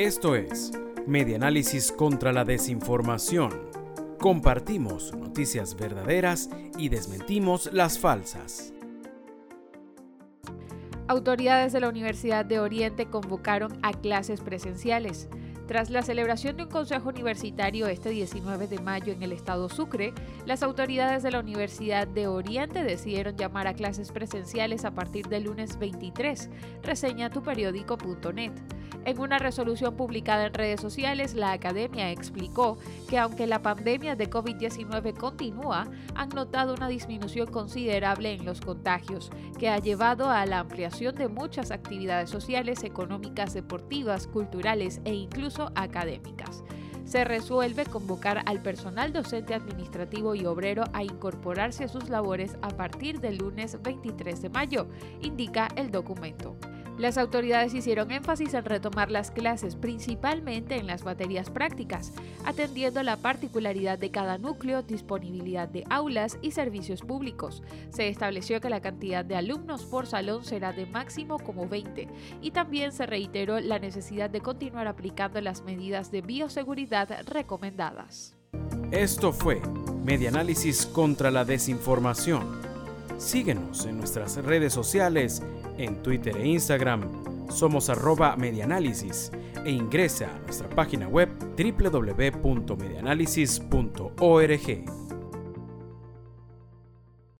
Esto es Medianálisis contra la Desinformación. Compartimos noticias verdaderas y desmentimos las falsas. Autoridades de la Universidad de Oriente convocaron a clases presenciales. Tras la celebración de un consejo universitario este 19 de mayo en el estado Sucre, las autoridades de la Universidad de Oriente decidieron llamar a clases presenciales a partir del lunes 23, reseña tu periódico.net. En una resolución publicada en redes sociales, la academia explicó que aunque la pandemia de COVID-19 continúa, han notado una disminución considerable en los contagios, que ha llevado a la ampliación de muchas actividades sociales, económicas, deportivas, culturales e incluso académicas se resuelve convocar al personal docente administrativo y obrero a incorporarse a sus labores a partir del lunes 23 de mayo, indica el documento. Las autoridades hicieron énfasis en retomar las clases principalmente en las materias prácticas, atendiendo la particularidad de cada núcleo, disponibilidad de aulas y servicios públicos. Se estableció que la cantidad de alumnos por salón será de máximo como 20 y también se reiteró la necesidad de continuar aplicando las medidas de bioseguridad recomendadas. Esto fue Medianálisis contra la Desinformación. Síguenos en nuestras redes sociales en Twitter e Instagram. Somos arroba medianálisis e ingresa a nuestra página web www.medianálisis.org.